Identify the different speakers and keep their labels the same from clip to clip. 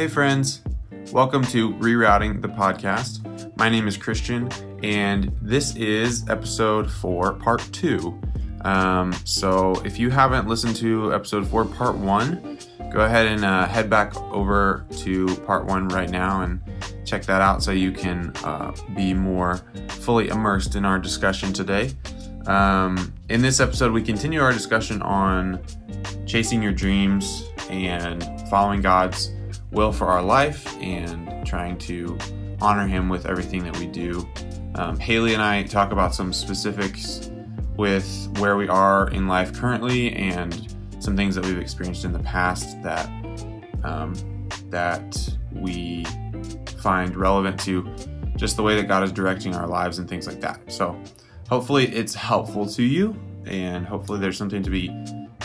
Speaker 1: Hey, friends. Welcome to Rerouting the Podcast. My name is Christian, and this is episode four, part two. Um, so, if you haven't listened to episode four, part one, go ahead and uh, head back over to part one right now and check that out so you can uh, be more fully immersed in our discussion today. Um, in this episode, we continue our discussion on chasing your dreams and following God's will for our life and trying to honor Him with everything that we do. Um, Haley and I talk about some specifics with where we are in life currently and some things that we've experienced in the past that um, that we find relevant to just the way that God is directing our lives and things like that. So hopefully it's helpful to you, and hopefully there's something to be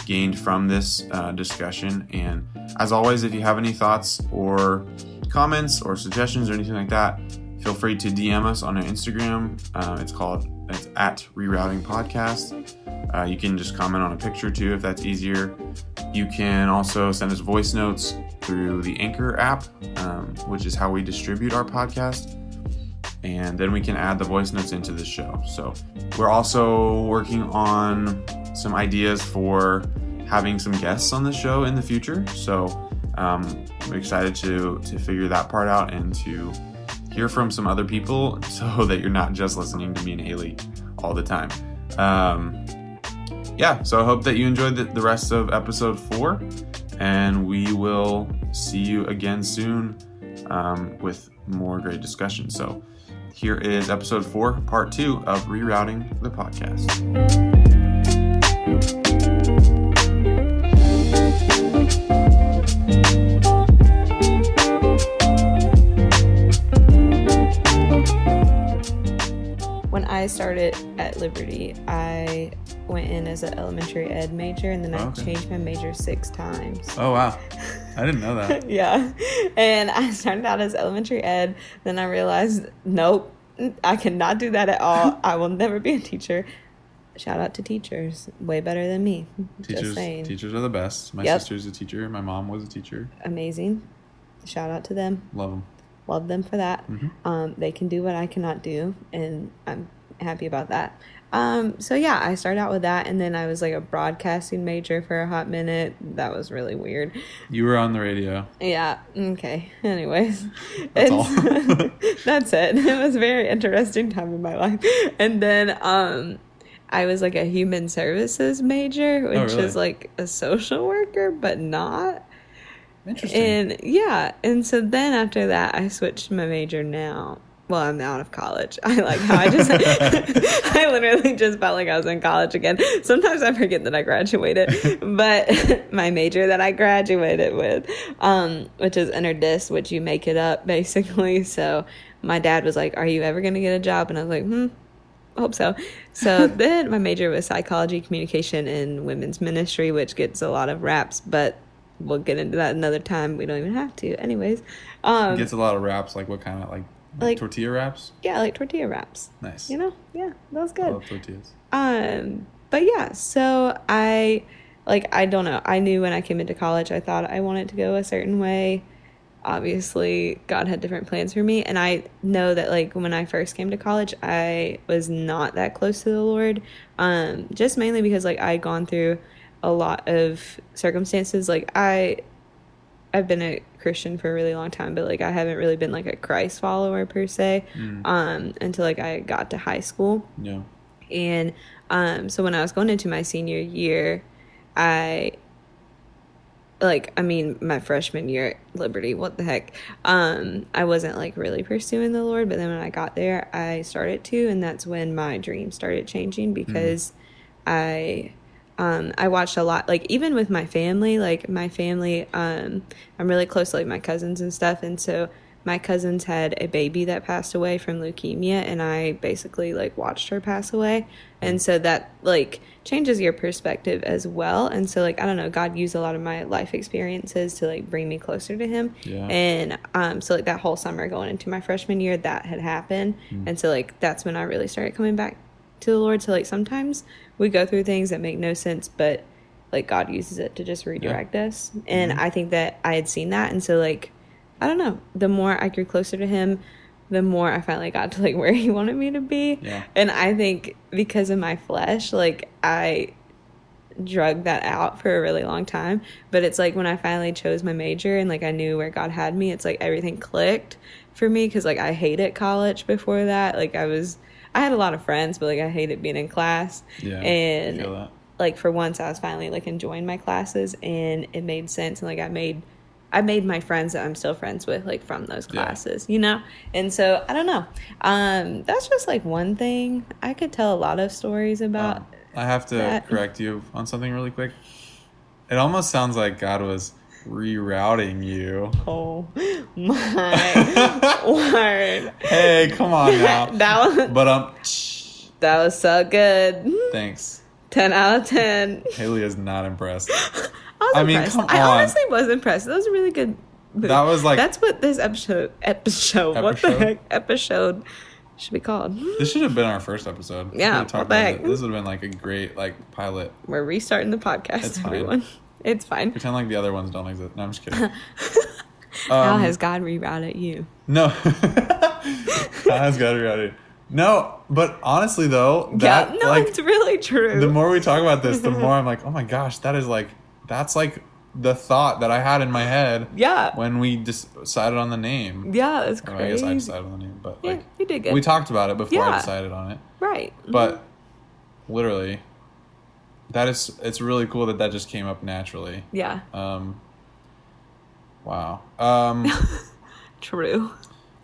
Speaker 1: gained from this uh, discussion. And as always, if you have any thoughts or comments or suggestions or anything like that, feel free to DM us on our Instagram. Uh, it's called it's at Rerouting Podcast. Uh, you can just comment on a picture too if that's easier. You can also send us voice notes through the Anchor app, um, which is how we distribute our podcast. And then we can add the voice notes into the show. So we're also working on some ideas for having some guests on the show in the future. So um, I'm excited to to figure that part out and to hear from some other people so that you're not just listening to me and Haley all the time. Um, yeah, so I hope that you enjoyed the, the rest of episode four, and we will see you again soon um, with more great discussion. So here is episode four, part two of Rerouting the Podcast.
Speaker 2: I started at Liberty, I went in as an elementary ed major and then I
Speaker 1: Okay.
Speaker 2: changed my major six times.
Speaker 1: Oh wow, I didn't know that.
Speaker 2: yeah. And I started out as elementary ed, then I realized, nope, I cannot do that at all. I will never be a teacher. Shout out to teachers, way better than me. Just
Speaker 1: Teachers,
Speaker 2: saying.
Speaker 1: teachers are the best. My
Speaker 2: Yep.
Speaker 1: sister's a teacher. My mom was a teacher.
Speaker 2: Amazing. Shout out to them.
Speaker 1: Love them.
Speaker 2: love them for that.
Speaker 1: Mhm.
Speaker 2: Um, they can do what I cannot do, and I'm happy about that. Um, so yeah, I started out with that, and then I was like a broadcasting major for a hot minute. That was really weird.
Speaker 1: You were on the radio.
Speaker 2: Yeah. Okay. Anyways,
Speaker 1: That's all.
Speaker 2: that's it. It was a very interesting time in my life, and then um. I was like a human services major, which
Speaker 1: Oh, really?
Speaker 2: is like a social worker, but not.
Speaker 1: Interesting.
Speaker 2: And yeah, and so then after that, I switched my major now. Well, I'm out of college. I like how I just, I literally just felt like I was in college again. Sometimes I forget that I graduated, but my major that I graduated with, um, which is interdis, which you make it up basically. So my dad was like, "Are you ever gonna get a job?" And I was like, "Hmm." hope so. So then my major was psychology, communication, and women's ministry, which gets a lot of raps, but we'll get into that another time. We don't even have to. Anyways, um,
Speaker 1: Gets a lot of raps. Like what kind of like, like, tortilla wraps?
Speaker 2: yeah, like tortilla wraps.
Speaker 1: Nice.
Speaker 2: You know, yeah, that was
Speaker 1: I
Speaker 2: good.
Speaker 1: love tortillas.
Speaker 2: Um, but yeah, so I like I don't know. I knew when I came into college, I thought I wanted to go a certain way. Obviously, God had different plans for me, and I know that like when I first came to college, I was not that close to the Lord. Um, just mainly because like I'd gone through a lot of circumstances. Like I, I've been a Christian for a really long time, but like I haven't really been like a Christ follower per se.
Speaker 1: Mm.
Speaker 2: Um, until like I got to high school.
Speaker 1: Yeah.
Speaker 2: And um, so when I was going into my senior year, I like I mean my freshman year at Liberty, what the heck? Um, I wasn't like really pursuing the Lord, but then when I got there, I started to, and that's when my dream started changing because I um I watched a lot like even with my family, like my family um I'm really close to like my cousins and stuff and so my cousins had a baby that passed away from leukemia and I basically like watched her pass away. And so that like changes your perspective as well. And so like I don't know, God used a lot of my life experiences to like bring me closer to him.
Speaker 1: Yeah.
Speaker 2: And um so like that whole summer going into my freshman year that had happened. And so like that's when I really started coming back to the Lord. So like sometimes we go through things that make no sense, but like God uses it to just redirect us. And mm-hmm. I think that I had seen that, and so like I don't know. The more I grew closer to him, the more I finally got to like where he wanted me to be.
Speaker 3: Yeah.
Speaker 2: And I think because of my flesh, like I drug that out for a really long time. But it's like when I finally chose my major and like I knew where God had me, it's like everything clicked for me because like I hated college before that. Like I was, I had a lot of friends, but like I hated being in class.
Speaker 3: Yeah.
Speaker 2: And
Speaker 3: I feel that.
Speaker 2: like for once I was finally like enjoying my classes and it made sense and like I made I made my friends that I'm still friends with like from those
Speaker 3: Yeah.
Speaker 2: classes, you know? And so I don't know. Um that's just like one thing. I could tell a lot of stories about
Speaker 3: Um, I have to
Speaker 2: that.
Speaker 3: correct you on something really quick. It almost sounds like God was rerouting you.
Speaker 2: oh my word.
Speaker 3: Hey, come on now.
Speaker 2: that was
Speaker 3: But um,
Speaker 2: that was so good.
Speaker 3: thanks.
Speaker 2: 10 out of 10.
Speaker 3: Haley is not impressed.
Speaker 2: I was
Speaker 3: I mean,
Speaker 2: impressed.
Speaker 3: come
Speaker 2: I
Speaker 3: on.
Speaker 2: honestly was impressed. That was a really good. movie.
Speaker 3: That was like-
Speaker 2: That's what this episode episode. What the heck episode should be called?
Speaker 3: This should have been our first episode.
Speaker 2: Yeah, what the heck?
Speaker 3: it. This would have been like a great like pilot.
Speaker 2: We're restarting the podcast, everyone. It's fine.
Speaker 3: Pretend like the other ones don't exist. No, I'm just kidding.
Speaker 2: How
Speaker 3: Um,
Speaker 2: has God rerouted you?
Speaker 3: No. Got to be right. No, but honestly though, that
Speaker 2: yeah, no,
Speaker 3: like
Speaker 2: it's really true.
Speaker 3: the more we talk about this, the more I'm like, oh my gosh, that is like that's like the thought that I had in my head
Speaker 2: yeah,
Speaker 3: when we decided on the name.
Speaker 2: yeah, it's
Speaker 3: Well, I guess I decided on the name, but
Speaker 2: yeah,
Speaker 3: like
Speaker 2: you did good.
Speaker 3: we talked about it before I decided on it.
Speaker 2: right,
Speaker 3: But literally, that is it's really cool that that just came up naturally.
Speaker 2: yeah,
Speaker 3: Um, wow. Um,
Speaker 2: true.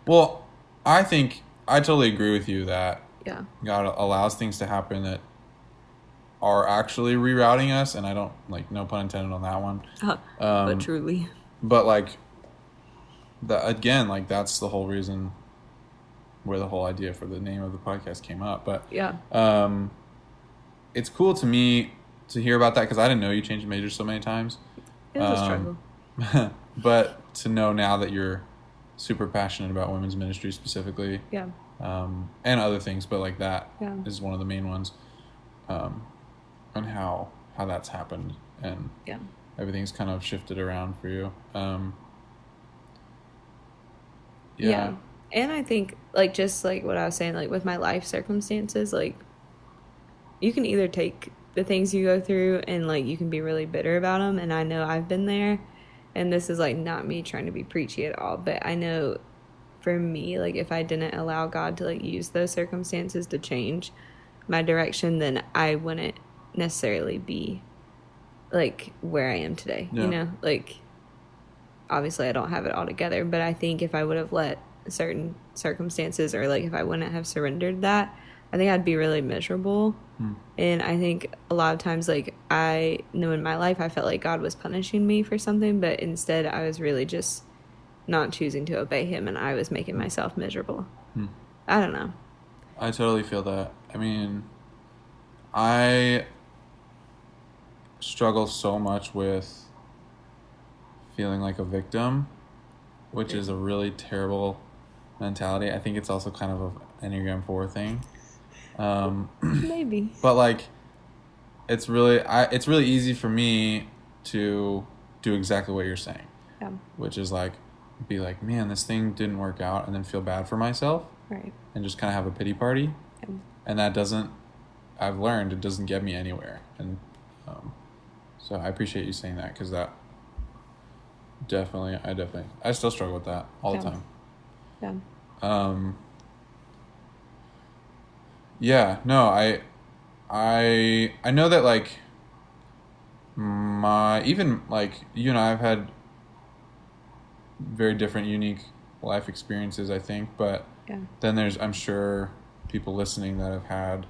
Speaker 3: well, I think I totally agree with you that
Speaker 2: Yeah,
Speaker 3: God allows things to happen that are actually rerouting us, and I don't like no pun intended on that one.
Speaker 2: uh,
Speaker 3: Um,
Speaker 2: but truly,
Speaker 3: But like, that again, like that's the whole reason where the whole idea for the name of the podcast came up. But
Speaker 2: yeah,
Speaker 3: um, it's cool to me to hear about that because I didn't know you changed majors so many times.
Speaker 2: it was a
Speaker 3: Um,
Speaker 2: struggle.
Speaker 3: but to know now that you're super passionate about women's ministry specifically,
Speaker 2: Yeah,
Speaker 3: um, and other things, but like that is
Speaker 2: Yeah.
Speaker 3: one of the main ones, um, and how how that's happened and
Speaker 2: yeah,
Speaker 3: everything's kind of shifted around for you. Um,
Speaker 2: yeah.
Speaker 3: yeah,
Speaker 2: And I think like just like what I was saying, like with my life circumstances, like you can either take the things you go through and like you can be really bitter about them and I know I've been there and this is like not me trying to be preachy at all, but I know for me like if I didn't allow God to like use those circumstances to change my direction then I wouldn't necessarily be like where I am today,
Speaker 3: Yeah.
Speaker 2: you know? Like obviously I don't have it all together, but I think if I would have let certain circumstances or like if I wouldn't have surrendered that, I think I'd be really miserable.
Speaker 3: Hmm.
Speaker 2: And I think a lot of times like I know in my life I felt like God was punishing me for something, but instead I was really just not choosing to obey him and I was making myself miserable.
Speaker 3: Hmm.
Speaker 2: I don't know.
Speaker 3: I totally feel that. I mean, I struggle so much with feeling like a victim, which is a really terrible mentality. I think it's also kind of a Enneagram 4 thing. Um,
Speaker 2: Maybe.
Speaker 3: but like it's really I it's really easy for me to do exactly what you're saying,
Speaker 2: Yeah.
Speaker 3: which is like be like, "Man, this thing didn't work out," and then feel bad for myself
Speaker 2: Right.
Speaker 3: and just kind of have a pity party
Speaker 2: Yeah.
Speaker 3: and that doesn't i've learned it doesn't get me anywhere and um, so i appreciate you saying that because that definitely i definitely i still struggle with that all the time
Speaker 2: Yeah.
Speaker 3: um, yeah no i i i know that like my even like you and i've had very different unique life experiences i think but
Speaker 2: Yeah.
Speaker 3: then there's i'm sure people listening that have had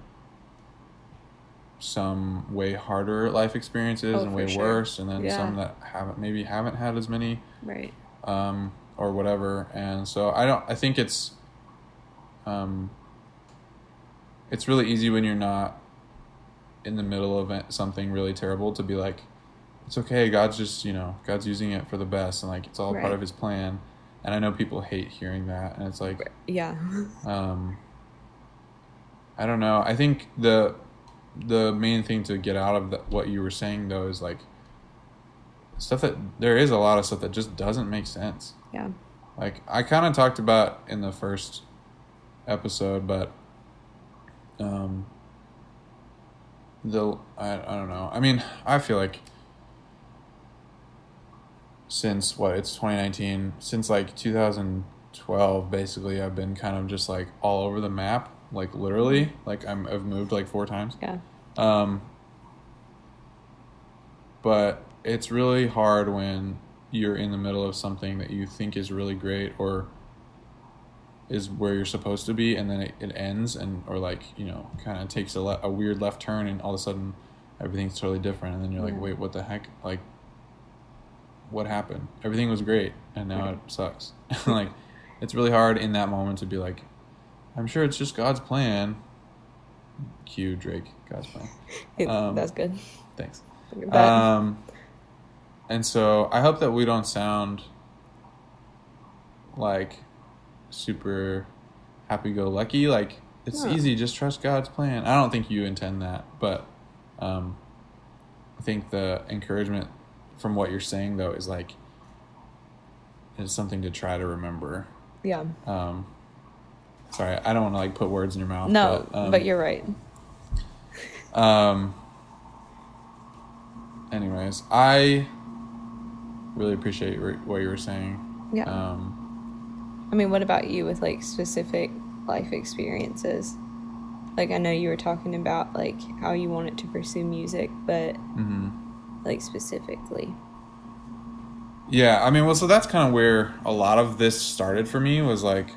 Speaker 3: some way harder life experiences
Speaker 2: Oh,
Speaker 3: and way
Speaker 2: sure.
Speaker 3: worse and then
Speaker 2: Yeah.
Speaker 3: some that haven't maybe haven't had as many
Speaker 2: Right.
Speaker 3: um, or whatever and so i don't i think it's um, it's really easy when you're not in the middle of something really terrible to be like it's okay god's just you know god's using it for the best and like it's all part of his plan and i know people hate hearing that and it's like
Speaker 2: Yeah.
Speaker 3: um, I don't know. I think the the main thing to get out of the, what you were saying though is like stuff that there is a lot of stuff that just doesn't make sense.
Speaker 2: Yeah.
Speaker 3: like I kind of talked about in the first episode, but um, the I I don't know. I mean, I feel like since what it's 2019, since like 2012, basically, I've been kind of just like all over the map, like literally, like I'm I've moved like four times.
Speaker 2: Yeah.
Speaker 3: Um, but it's really hard when you're in the middle of something that you think is really great or is where you're supposed to be and then it, it ends and or like you know kind of takes a, le- a weird left turn and all of a sudden everything's totally different and then you're like wait what the heck? Like what happened? Everything was great and now
Speaker 2: Right.
Speaker 3: it sucks. Like it's really hard in that moment to be like i'm sure it's just god's plan. Cue drake god's plan. Um,
Speaker 2: That's good.
Speaker 3: thanks. Um, and so I hope that we don't sound like super happy go lucky. Like it's
Speaker 2: No.
Speaker 3: easy, just trust God's plan. I don't think you intend that, but um, I think the encouragement from what you're saying though is like is something to try to remember.
Speaker 2: yeah.
Speaker 3: Um, sorry, I don't want to like put words in your mouth.
Speaker 2: No,
Speaker 3: but, um,
Speaker 2: but you're right.
Speaker 3: Um. Anyways, I really appreciate what you were saying.
Speaker 2: Yeah.
Speaker 3: Um.
Speaker 2: I mean, what about you with like specific life experiences? Like, I know you were talking about like how you wanted to pursue music, but
Speaker 3: mhm.
Speaker 2: like specifically.
Speaker 3: Yeah, I mean, well, so that's kind of where a lot of this started for me. Was like,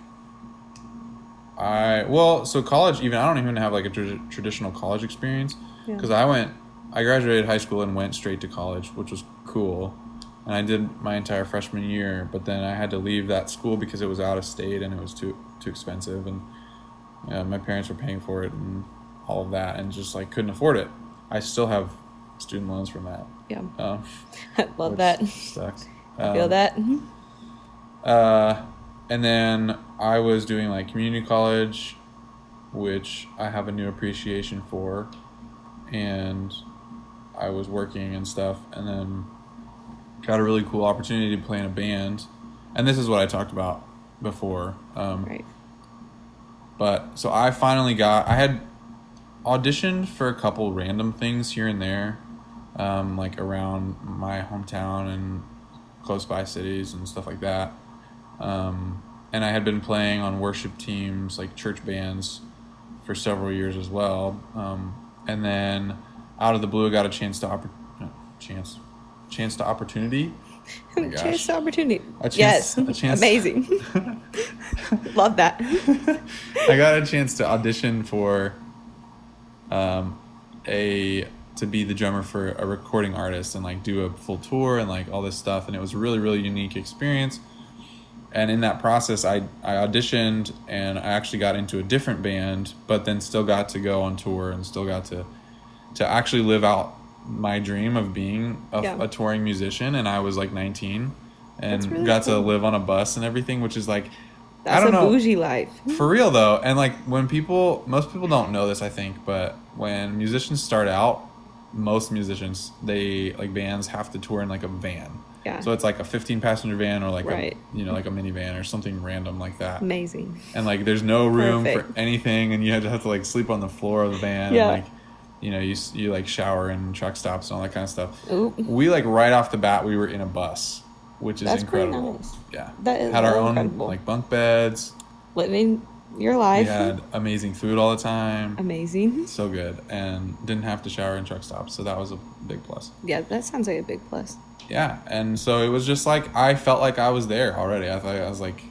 Speaker 3: I well, so college. Even I don't even have like a tra- traditional college experience
Speaker 2: Yeah.
Speaker 3: because I went, I graduated high school and went straight to college, which was cool. And I did my entire freshman year, but then I had to leave that school because it was out of state and it was too too expensive, and uh, my parents were paying for it and all of that, and just like couldn't afford it. I still have student loans from that.
Speaker 2: Yeah.
Speaker 3: Um,
Speaker 2: I love that.
Speaker 3: Sucks.
Speaker 2: I feel
Speaker 3: Um,
Speaker 2: that. Mhm.
Speaker 3: uh, and then I was doing like community college, which I have a new appreciation for, and I was working and stuff, and then got a really cool opportunity to play in a band, and this is what I talked about before. Um,
Speaker 2: Right.
Speaker 3: but so I finally got. I had auditioned for a couple random things here and there, um, like around my hometown and close by cities and stuff like that. Um, and I had been playing on worship teams, like church bands, for several years as well. Um, and then out of the blue, I got a chance to oppor- uh, chance chance to opportunity. Oh.
Speaker 2: Chance to opportunity.
Speaker 3: Chance-
Speaker 2: yes.
Speaker 3: a chance-
Speaker 2: Amazing. love that.
Speaker 3: I got a chance to audition for um, a to be the drummer for a recording artist and like do a full tour and like all this stuff and it was a really really unique experience and in that process I, I auditioned and i actually got into a different band but then still got to go on tour and still got to to actually live out my dream of being a,
Speaker 2: Yeah.
Speaker 3: a touring musician and i was like 19 and
Speaker 2: really
Speaker 3: got to live on a bus and everything which is like
Speaker 2: That's
Speaker 3: I don't
Speaker 2: a
Speaker 3: know.
Speaker 2: bougie life.
Speaker 3: For real though, and like when people, most people don't know this, I think, but when musicians start out, most musicians, they like bands have to tour in like a van.
Speaker 2: Yeah.
Speaker 3: So it's like a 15 passenger van or like
Speaker 2: Right.
Speaker 3: a, you know, like a minivan or something random like that.
Speaker 2: Amazing.
Speaker 3: And like there's no room
Speaker 2: Perfect.
Speaker 3: for anything, and you have to have to like sleep on the floor of the van.
Speaker 2: Yeah.
Speaker 3: And, like, you know, you you like shower in truck stops and all that kind of stuff.
Speaker 2: Ooh.
Speaker 3: We like right off the bat, we were in a bus, which is
Speaker 2: That's
Speaker 3: incredible.
Speaker 2: nice.
Speaker 3: Yeah.
Speaker 2: That is
Speaker 3: had our own
Speaker 2: incredible.
Speaker 3: like bunk beds.
Speaker 2: Living your life.
Speaker 3: We had amazing food all the time.
Speaker 2: Amazing.
Speaker 3: So good. And didn't have to shower in truck stops. So that was a big plus.
Speaker 2: Yeah, that sounds like a big plus.
Speaker 3: Yeah. And so it was just like, I felt like I was there already. I thought I was like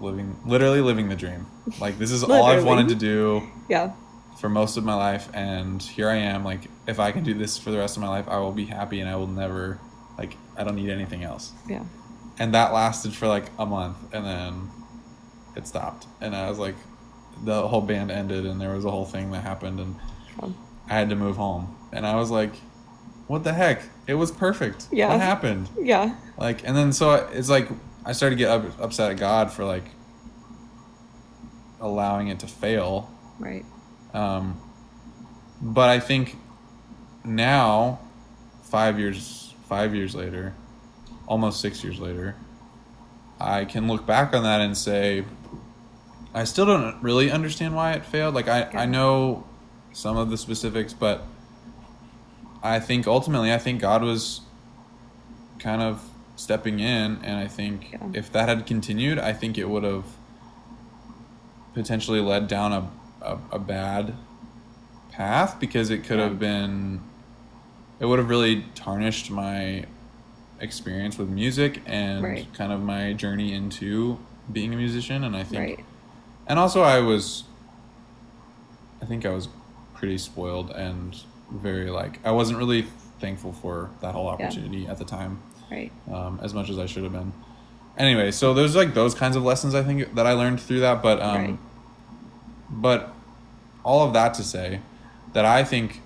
Speaker 3: living, literally living the dream. Like, this is all I've wanted to do
Speaker 2: Yeah.
Speaker 3: For most of my life. And here I am. Like, if I can do this for the rest of my life, I will be happy and I will never, like, I don't need anything else.
Speaker 2: Yeah.
Speaker 3: and that lasted for like a month and then it stopped and i was like the whole band ended and there was a whole thing that happened and
Speaker 2: Um,
Speaker 3: i had to move home and i was like what the heck it was perfect
Speaker 2: Yeah.
Speaker 3: what happened
Speaker 2: yeah.
Speaker 3: like and then so it's like i started to get up, upset at god for like allowing it to fail
Speaker 2: Right.
Speaker 3: Um, but I think now, five years, five years later, almost six years later, I can look back on that and say, I still don't really understand why it failed. Like I, I know some of the specifics, but I think ultimately, I think God was kind of stepping in, and I think
Speaker 2: Yeah.
Speaker 3: if that had continued, I think it would have potentially led down a, a, a bad path because it could
Speaker 2: Yeah.
Speaker 3: have been, it would have really tarnished my experience with music and
Speaker 2: Right.
Speaker 3: kind of my journey into being a musician, and I think
Speaker 2: Right.
Speaker 3: and also I was I think I was pretty spoiled and very like I wasn't really thankful for that whole
Speaker 2: Yeah.
Speaker 3: opportunity at the time
Speaker 2: Right.
Speaker 3: um, as much as I should have been. Anyway, so there's like those kinds of lessons I think that I learned through that, but um,
Speaker 2: Right.
Speaker 3: But all of that to say that I think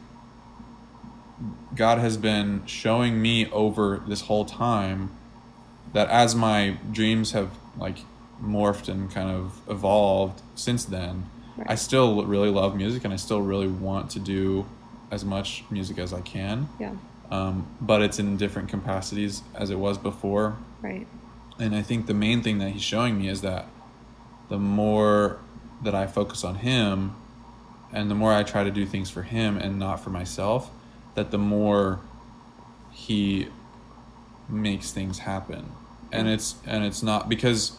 Speaker 3: God has been showing me over this whole time that as my dreams have like morphed and kind of evolved since then, I still really love music and I still really want to do as much music as I can.
Speaker 2: Yeah.
Speaker 3: Um, but it's in different capacities as it was before.
Speaker 2: Right.
Speaker 3: And I think the main thing that he's showing me is that the more that I focus on him and the more I try to do things for him and not for myself, that the more he makes things happen. And it's and it's not because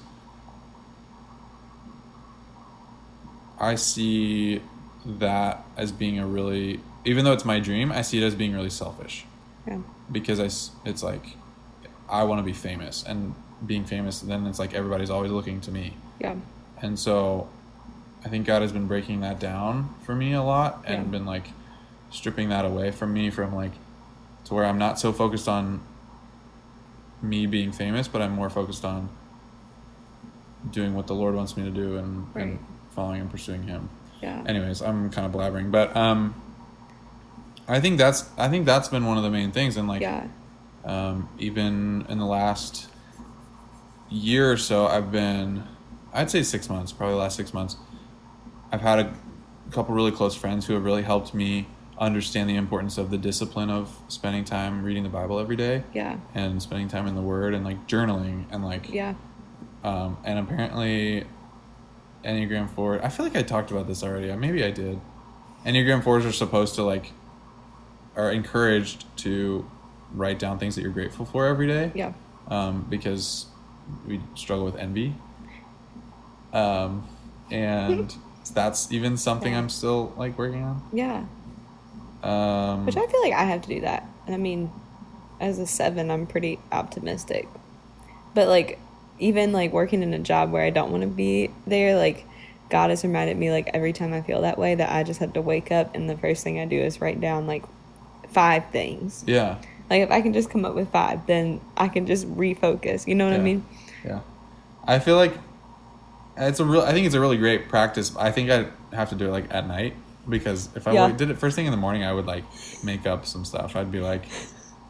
Speaker 3: I see that as being a really even though it's my dream, I see it as being really selfish
Speaker 2: Yeah.
Speaker 3: because I it's like I want to be famous and being famous then it's like everybody's always looking to me
Speaker 2: Yeah.
Speaker 3: and so I think God has been breaking that down for me a lot and
Speaker 2: Yeah.
Speaker 3: been like stripping that away from me from like to where I'm not so focused on me being famous but I'm more focused on doing what the Lord wants me to do and,
Speaker 2: Right.
Speaker 3: and following and pursuing him
Speaker 2: Yeah.
Speaker 3: anyways i'm kind of blabbering but um i think that's i think that's been one of the main things and like
Speaker 2: yeah.
Speaker 3: um even in the last year or so i've been i'd say six months probably the last six months i've had a couple really close friends who have really helped me understand the importance of the discipline of spending time reading the bible every day
Speaker 2: Yeah.
Speaker 3: and spending time in the word and like journaling and like
Speaker 2: Yeah.
Speaker 3: um, and apparently, Enneagram Four. I feel like I talked about this already. Maybe I did. Enneagram fours are supposed to like, are encouraged to write down things that you're grateful for every day.
Speaker 2: Yeah.
Speaker 3: Um, because we struggle with envy. Um, and that's even something
Speaker 2: Yeah.
Speaker 3: I'm still like working on.
Speaker 2: Yeah.
Speaker 3: Um,
Speaker 2: Which I feel like I have to do that. And I mean, as a seven, I'm pretty optimistic. But like, even like working in a job where I don't want to be there, like, God has reminded me, like, every time I feel that way, that I just have to wake up and the first thing I do is write down, like, five things.
Speaker 3: yeah.
Speaker 2: Like, if I can just come up with five, then I can just refocus. You know what I mean?
Speaker 3: Yeah, I feel like it's a real. I think it's a really great practice. I think I have to do it like at night because if I
Speaker 2: Yeah.
Speaker 3: did it first thing in the morning, I would like make up some stuff. I'd be like,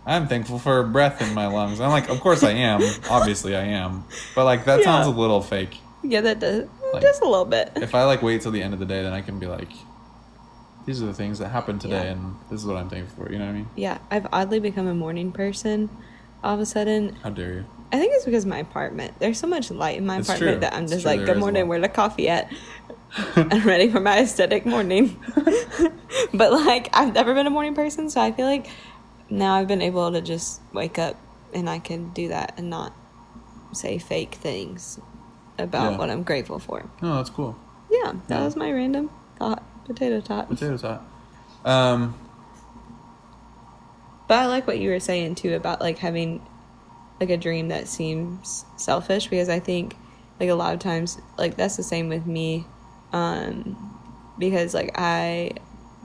Speaker 3: "I'm thankful for breath in my lungs." I'm like, "Of course I am. Obviously I am." But like that
Speaker 2: Yeah.
Speaker 3: sounds a little fake.
Speaker 2: Yeah, that does.
Speaker 3: Like,
Speaker 2: just a little bit.
Speaker 3: If I like wait till the end of the day, then I can be like, "These are the things that happened today,
Speaker 2: Yeah.
Speaker 3: and this is what I'm thankful for." You know what I mean?
Speaker 2: yeah, I've oddly become a morning person all of a sudden.
Speaker 3: How dare you?
Speaker 2: I think it's because of my apartment. There's so much light in my
Speaker 3: It's
Speaker 2: apartment
Speaker 3: true.
Speaker 2: that I'm
Speaker 3: It's
Speaker 2: just
Speaker 3: true,
Speaker 2: like,
Speaker 3: there
Speaker 2: good morning,
Speaker 3: lot."
Speaker 2: where the coffee at? I'm ready for my aesthetic morning. but like, I've never been a morning person, so I feel like now I've been able to just wake up and I can do that and not say fake things about
Speaker 3: Yeah.
Speaker 2: what I'm grateful for.
Speaker 3: Oh, that's cool.
Speaker 2: Yeah, that
Speaker 3: Yeah.
Speaker 2: was my random thought. Potato tot.
Speaker 3: Potato hot. Um,
Speaker 2: But I like what you were saying too about like having like a dream that seems selfish because I think like a lot of times like that's the same with me um because like I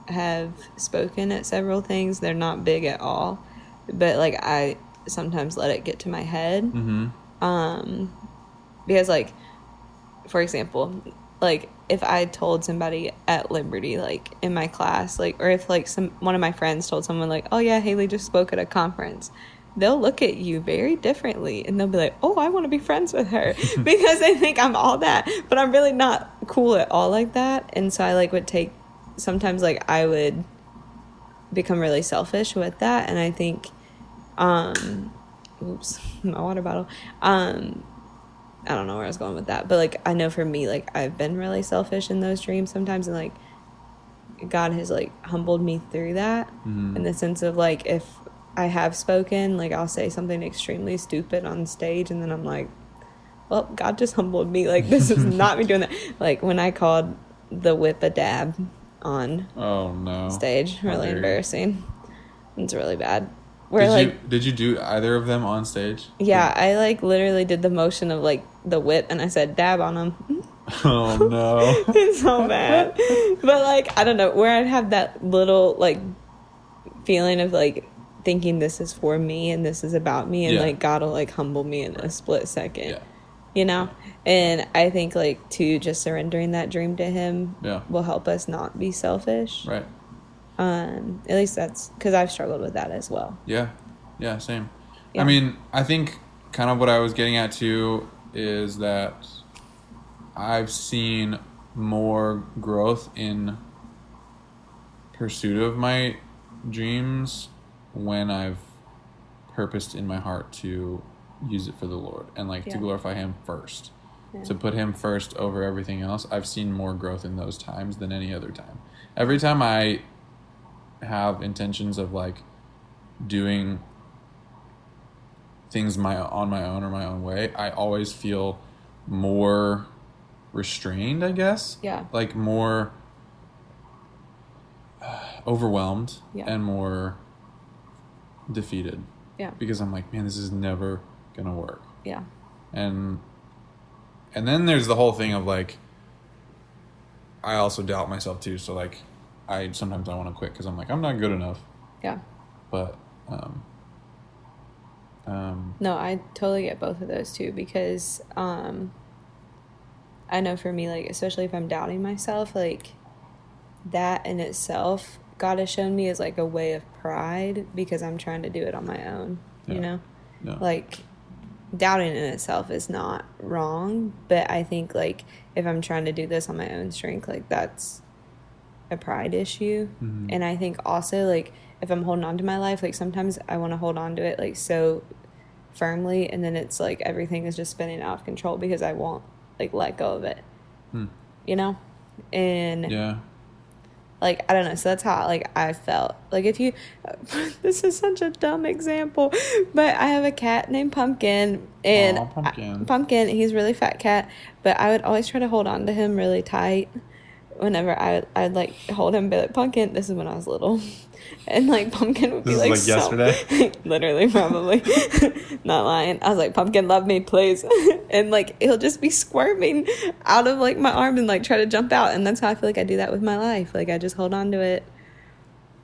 Speaker 2: have spoken at several things. They're not big at all but like I sometimes let it get to my head.
Speaker 3: Mm-hmm.
Speaker 2: um because like for example like if i told somebody at liberty like in my class like or if like some one of my friends told someone like oh yeah haley just spoke at a conference they'll look at you very differently and they'll be like oh i want to be friends with her. Because they think i'm all that but i'm really not cool at all like that. And so i like would take sometimes like i would become really selfish with that. And i think um oops my water bottle. Um I don't know where I was going with that, but like I know for me, like I've been really selfish in those dreams sometimes, and like God has like humbled me through that
Speaker 3: Mhm.
Speaker 2: in the sense of like if I have spoken, like I'll say something extremely stupid on stage, and then I'm like, well, God just humbled me. Like this is not me doing that. Like when I called the whip a dab on
Speaker 3: Oh no.
Speaker 2: stage, really embarrassing. It's really bad. Where
Speaker 3: Did
Speaker 2: like
Speaker 3: you did you do either of them on stage?
Speaker 2: yeah, I like literally did the motion of like the whip, and I said dab on him.
Speaker 3: Oh no.
Speaker 2: it's so bad. But like I don't know where I'd have that little like feeling of like thinking this is for me and this is about me, and
Speaker 3: Yeah.
Speaker 2: like God will like humble me in a split second.
Speaker 3: Yeah.
Speaker 2: You know, and I think like to just surrendering that dream to Him
Speaker 3: Yeah.
Speaker 2: will help us not be selfish.
Speaker 3: Right.
Speaker 2: Um, at least that's because I've struggled with that as well.
Speaker 3: Yeah. Yeah, same. I mean, I think kind of what I was getting at too is that I've seen more growth in pursuit of my dreams when I've purposed in my heart to use it for the Lord and like
Speaker 2: Yeah.
Speaker 3: to glorify him first.
Speaker 2: Yeah.
Speaker 3: To put him first over everything else. I've seen more growth in those times than any other time. Every time I have intentions of like doing things my on my own or my own way, I always feel more restrained, I guess.
Speaker 2: Yeah.
Speaker 3: Like more uh, overwhelmed
Speaker 2: Yeah.
Speaker 3: and more defeated
Speaker 2: Yeah.
Speaker 3: because I'm like, man, this is never to work.
Speaker 2: Yeah.
Speaker 3: And and then there's the whole thing of like I also doubt myself too, so like I sometimes I want to quit cuz I'm like I'm not good enough,
Speaker 2: Yeah.
Speaker 3: but um um
Speaker 2: No, I totally get both of those too because um I know for me like especially if I'm doubting myself like that in itself God has shown me is like a way of pride because I'm trying to do it on my own,
Speaker 3: Yeah.
Speaker 2: you know?
Speaker 3: no.
Speaker 2: Like doubting in itself is not wrong, but I think like if I'm trying to do this on my own strength, like that's a pride issue.
Speaker 3: Mhm.
Speaker 2: And I think also like if I'm holding on to my life, like sometimes I want to hold on to it like so firmly and then it's like everything is just spinning out of control because I won't like let go of it.
Speaker 3: Hmm.
Speaker 2: You know? And
Speaker 3: yeah.
Speaker 2: Like I don't know. So that's how like I felt. Like if you, this is such a dumb example, but I have a cat named Pumpkin, and
Speaker 3: Aw, Pumpkin.
Speaker 2: I- Pumpkin, he's really fat cat, but I would always try to hold on to him really tight. Whenever I I'd like hold him, and be like Pumpkin. This is when I was little, and like Pumpkin would be
Speaker 3: is
Speaker 2: like,
Speaker 3: like
Speaker 2: so-
Speaker 3: yesterday?
Speaker 2: literally probably, not lying. I was like Pumpkin, love me, please, and like he'll just be squirming out of like my arm and like try to jump out, and that's how I feel like I do that with my life. Like I just hold on to it.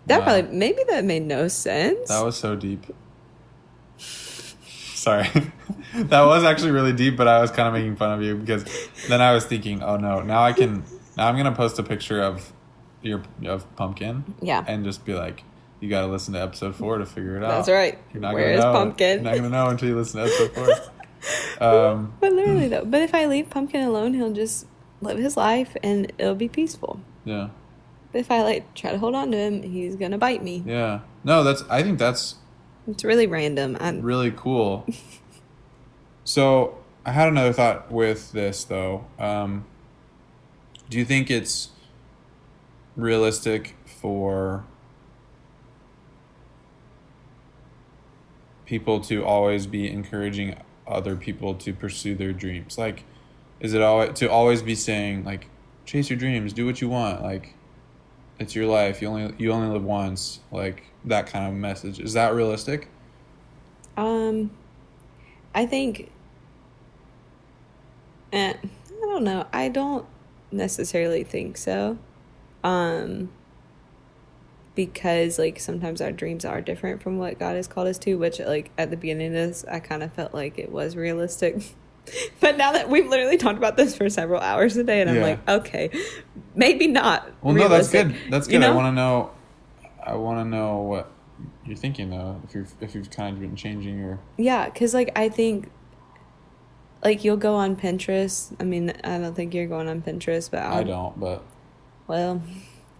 Speaker 2: That
Speaker 3: Wow.
Speaker 2: probably maybe that made no sense.
Speaker 3: That was so deep. Sorry. that was actually really deep, but I was kind of making fun of you because then I was thinking, oh no, now I can now I'm gonna post a picture of your of pumpkin.
Speaker 2: Yeah.
Speaker 3: And just be like, you gotta listen to episode four to figure it out.
Speaker 2: That's right.
Speaker 3: You're not
Speaker 2: Where is
Speaker 3: gonna know.
Speaker 2: Pumpkin?
Speaker 3: You're not gonna know until you listen to episode four. um
Speaker 2: But literally though, but if I leave Pumpkin alone, he'll just live his life and it'll be peaceful.
Speaker 3: yeah.
Speaker 2: But if I like try to hold on to him, he's gonna bite me.
Speaker 3: Yeah. No, that's I think that's
Speaker 2: It's really random. I,
Speaker 3: really cool. so I had another thought with this though. Um, do you think it's realistic for people to always be encouraging other people to pursue their dreams? Like, is it always to always be saying like, chase your dreams, do what you want, like. It's your life. You only you only live once. Like that kind of message. Is that realistic?
Speaker 2: um, I think. Eh, I don't know. I don't necessarily think so. Um, because like sometimes our dreams are different from what God has called us to, which like at the beginning of this, I kind of felt like it was realistic. but now that we've literally talked about this for several hours a day, and I'm
Speaker 3: Yeah.
Speaker 2: like, okay, maybe not.
Speaker 3: Well, no, that's good. That's
Speaker 2: You
Speaker 3: good. I want to know. I want to know what you're thinking though. If you've if you've kind of been changing your
Speaker 2: Yeah, because like I think, like you'll go on Pinterest. I mean, I don't think you're going on Pinterest, but
Speaker 3: I
Speaker 2: I'll,
Speaker 3: don't, but
Speaker 2: Well,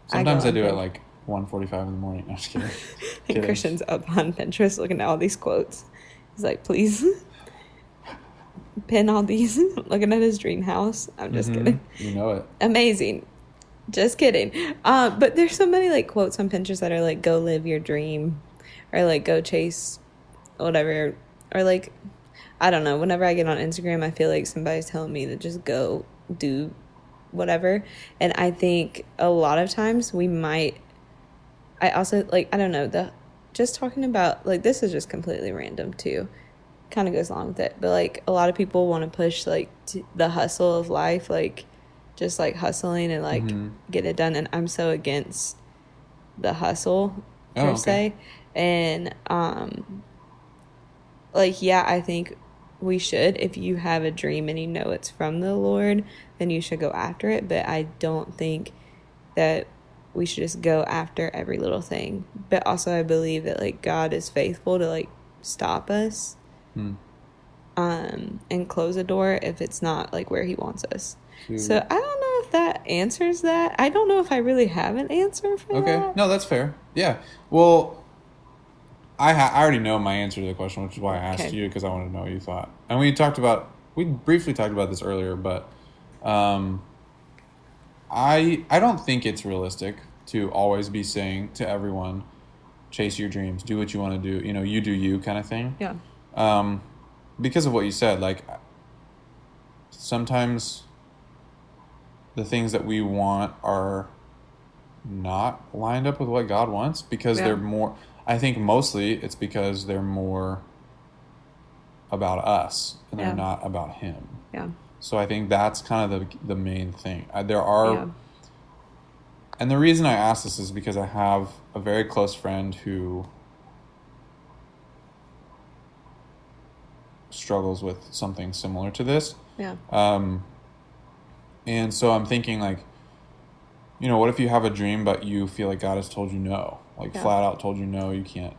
Speaker 3: sometimes I,
Speaker 2: go
Speaker 3: do it like 1:45 in the morning. No, I'm just kidding. Kidding.
Speaker 2: Christian's up on Pinterest looking at all these quotes. He's like, please. pin all these looking at his dream house. I'm just
Speaker 3: Mhm.
Speaker 2: kidding.
Speaker 3: You know it.
Speaker 2: Amazing. Just kidding. Uh, but there's so many like quotes on Pinterest that are like "Go live your dream," or like "Go chase whatever," or like I don't know. Whenever I get on Instagram, I feel like somebody's telling me to just go do whatever, and I think a lot of times we might. I also like I don't know the just talking about like this is just completely random too kind of goes along with it but like a lot of people want to push like t- the hustle of life like just like hustling and like
Speaker 3: Mhm.
Speaker 2: get it done and i'm so against the hustle
Speaker 3: Oh,
Speaker 2: per
Speaker 3: okay.
Speaker 2: se and um like yeah i think we should if you have a dream and you know it's from the lord then you should go after it but i don't think that we should just go after every little thing but also i believe that like god is faithful to like stop us
Speaker 3: Hmm.
Speaker 2: um and close a door if it's not like where he wants us
Speaker 3: Shoot.
Speaker 2: so i don't know if that answers that i don't know if i really have an answer for
Speaker 3: Okay,
Speaker 2: that
Speaker 3: no, that's fair. Yeah. Well, I ha- I already know my answer to the question, which is why I asked
Speaker 2: Okay.
Speaker 3: you because I wanted to know what you thought. And we talked about we briefly talked about this earlier, but um, I I don't think it's realistic to always be saying to everyone, chase your dreams, do what you want to do. You know, you do you kind of thing.
Speaker 2: yeah
Speaker 3: Um, because of what you said, like sometimes the things that we want are not lined up with what God wants because
Speaker 2: Yeah.
Speaker 3: they're more. I think mostly it's because they're more about us and they're
Speaker 2: Yeah.
Speaker 3: not about Him.
Speaker 2: yeah
Speaker 3: So I think that's kind of the the main thing. Uh, there are,
Speaker 2: yeah
Speaker 3: and the reason I ask this is because I have a very close friend who struggles with something similar to this.
Speaker 2: yeah
Speaker 3: Um, and so I'm thinking, like, you know, what if you have a dream, but you feel like God has told you no, like
Speaker 2: Yeah.
Speaker 3: flat out told you no, you can't.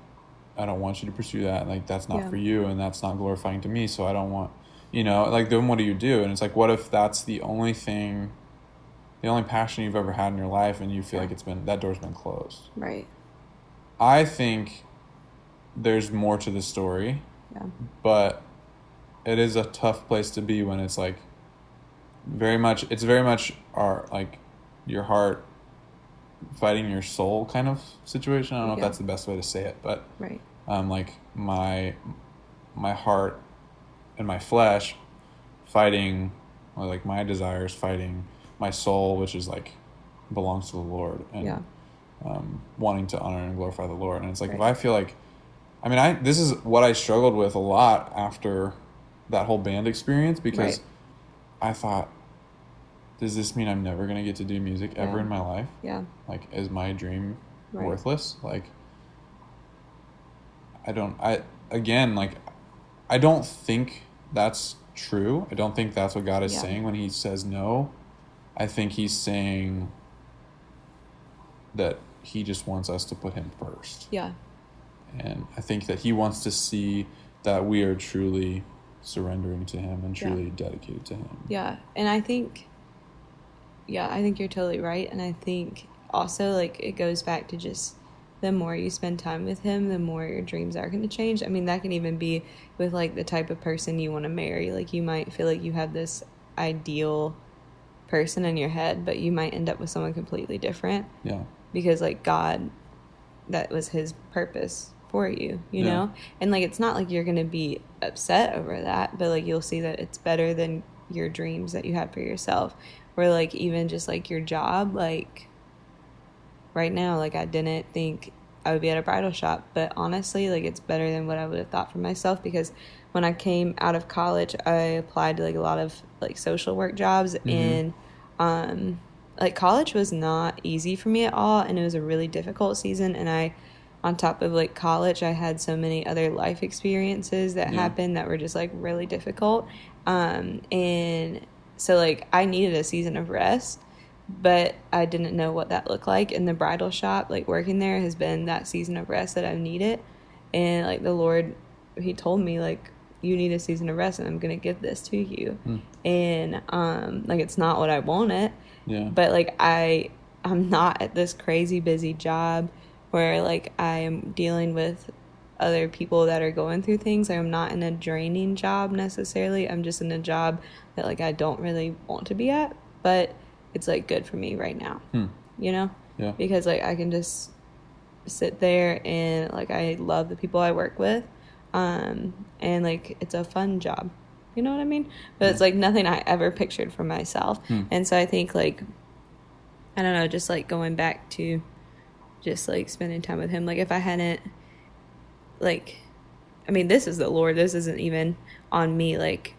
Speaker 3: I don't want you to pursue that. Like that's not
Speaker 2: Yeah.
Speaker 3: for you, and that's not glorifying to me. So I don't want, you know, like then what do you do? And it's like, what if that's the only thing, the only passion you've ever had in your life, and you feel like it's been that door's been closed.
Speaker 2: right
Speaker 3: I think there's more to the story
Speaker 2: yeah
Speaker 3: but it is a tough place to be when it's like very much it's very much our like your heart fighting your soul kind of situation. I don't know if that's the best way to say it but
Speaker 2: right.
Speaker 3: um like my my heart and my flesh fighting or like my desires fighting my soul which is like belongs to the lord and
Speaker 2: yeah.
Speaker 3: um, wanting to honor and glorify the Lord. And it's like if I feel like, I mean, I this is what I struggled with a lot after that whole band experience because I thought, does this mean I'm never gonna get to do music ever
Speaker 2: Yeah.
Speaker 3: in my life?
Speaker 2: yeah
Speaker 3: Like, is my dream
Speaker 2: Right.
Speaker 3: worthless? Like, I don't. I again, like, I don't think that's true. I don't think that's what God is
Speaker 2: Yeah.
Speaker 3: saying when He says no. I think He's saying that He just wants us to put Him first.
Speaker 2: yeah
Speaker 3: And I think that He wants to see that we are truly surrendering to Him and
Speaker 2: Yeah.
Speaker 3: truly dedicated to Him.
Speaker 2: Yeah, and I think, yeah, I think you're totally right, and I think also like it goes back to just the more you spend time with him, the more your dreams are going to change. I mean, that can even be with like the type of person you want to marry. Like you might feel like you have this ideal person in your head, but you might end up with someone completely different
Speaker 3: Yeah.
Speaker 2: because like God that was his purpose for you, you
Speaker 3: Yeah.
Speaker 2: know? And like it's not like you're going to be upset over that, but like you'll see that it's better than your dreams that you had for yourself. Or like even just like your job, like right now, like I didn't think I would be at a bridal shop, but honestly, like it's better than what I would have thought for myself because when I came out of college, I applied to like a lot of like social work jobs and um like college was not easy for me at all and it was a really difficult season and I on top of like college I had so many other life experiences that
Speaker 3: Yeah.
Speaker 2: happened that were just like really difficult um and so like I needed a season of rest but I didn't know what that looked like and the bridal shop like working there has been that season of rest that I've needed and like the Lord he told me like you need a season of rest and I'm going to give this to you
Speaker 3: Hmm.
Speaker 2: and um like it's not what I wanted
Speaker 3: Yeah.
Speaker 2: but like I I'm not at this crazy busy job where like I am dealing with other people that are going through things. I'm not in a draining job necessarily. I'm just in a job that like I don't really want to be at, but it's like good for me right now.
Speaker 3: Hmm.
Speaker 2: You know?
Speaker 3: Yeah.
Speaker 2: Because like I can just sit there and like I love the people I work with. Um and like it's a fun job. You know what I mean? But it's like nothing I ever pictured for myself.
Speaker 3: Hmm.
Speaker 2: And so I think like I don't know, just like going back to just like spending time with him. Like if I hadn't like I mean, this is the Lord. This isn't even on me like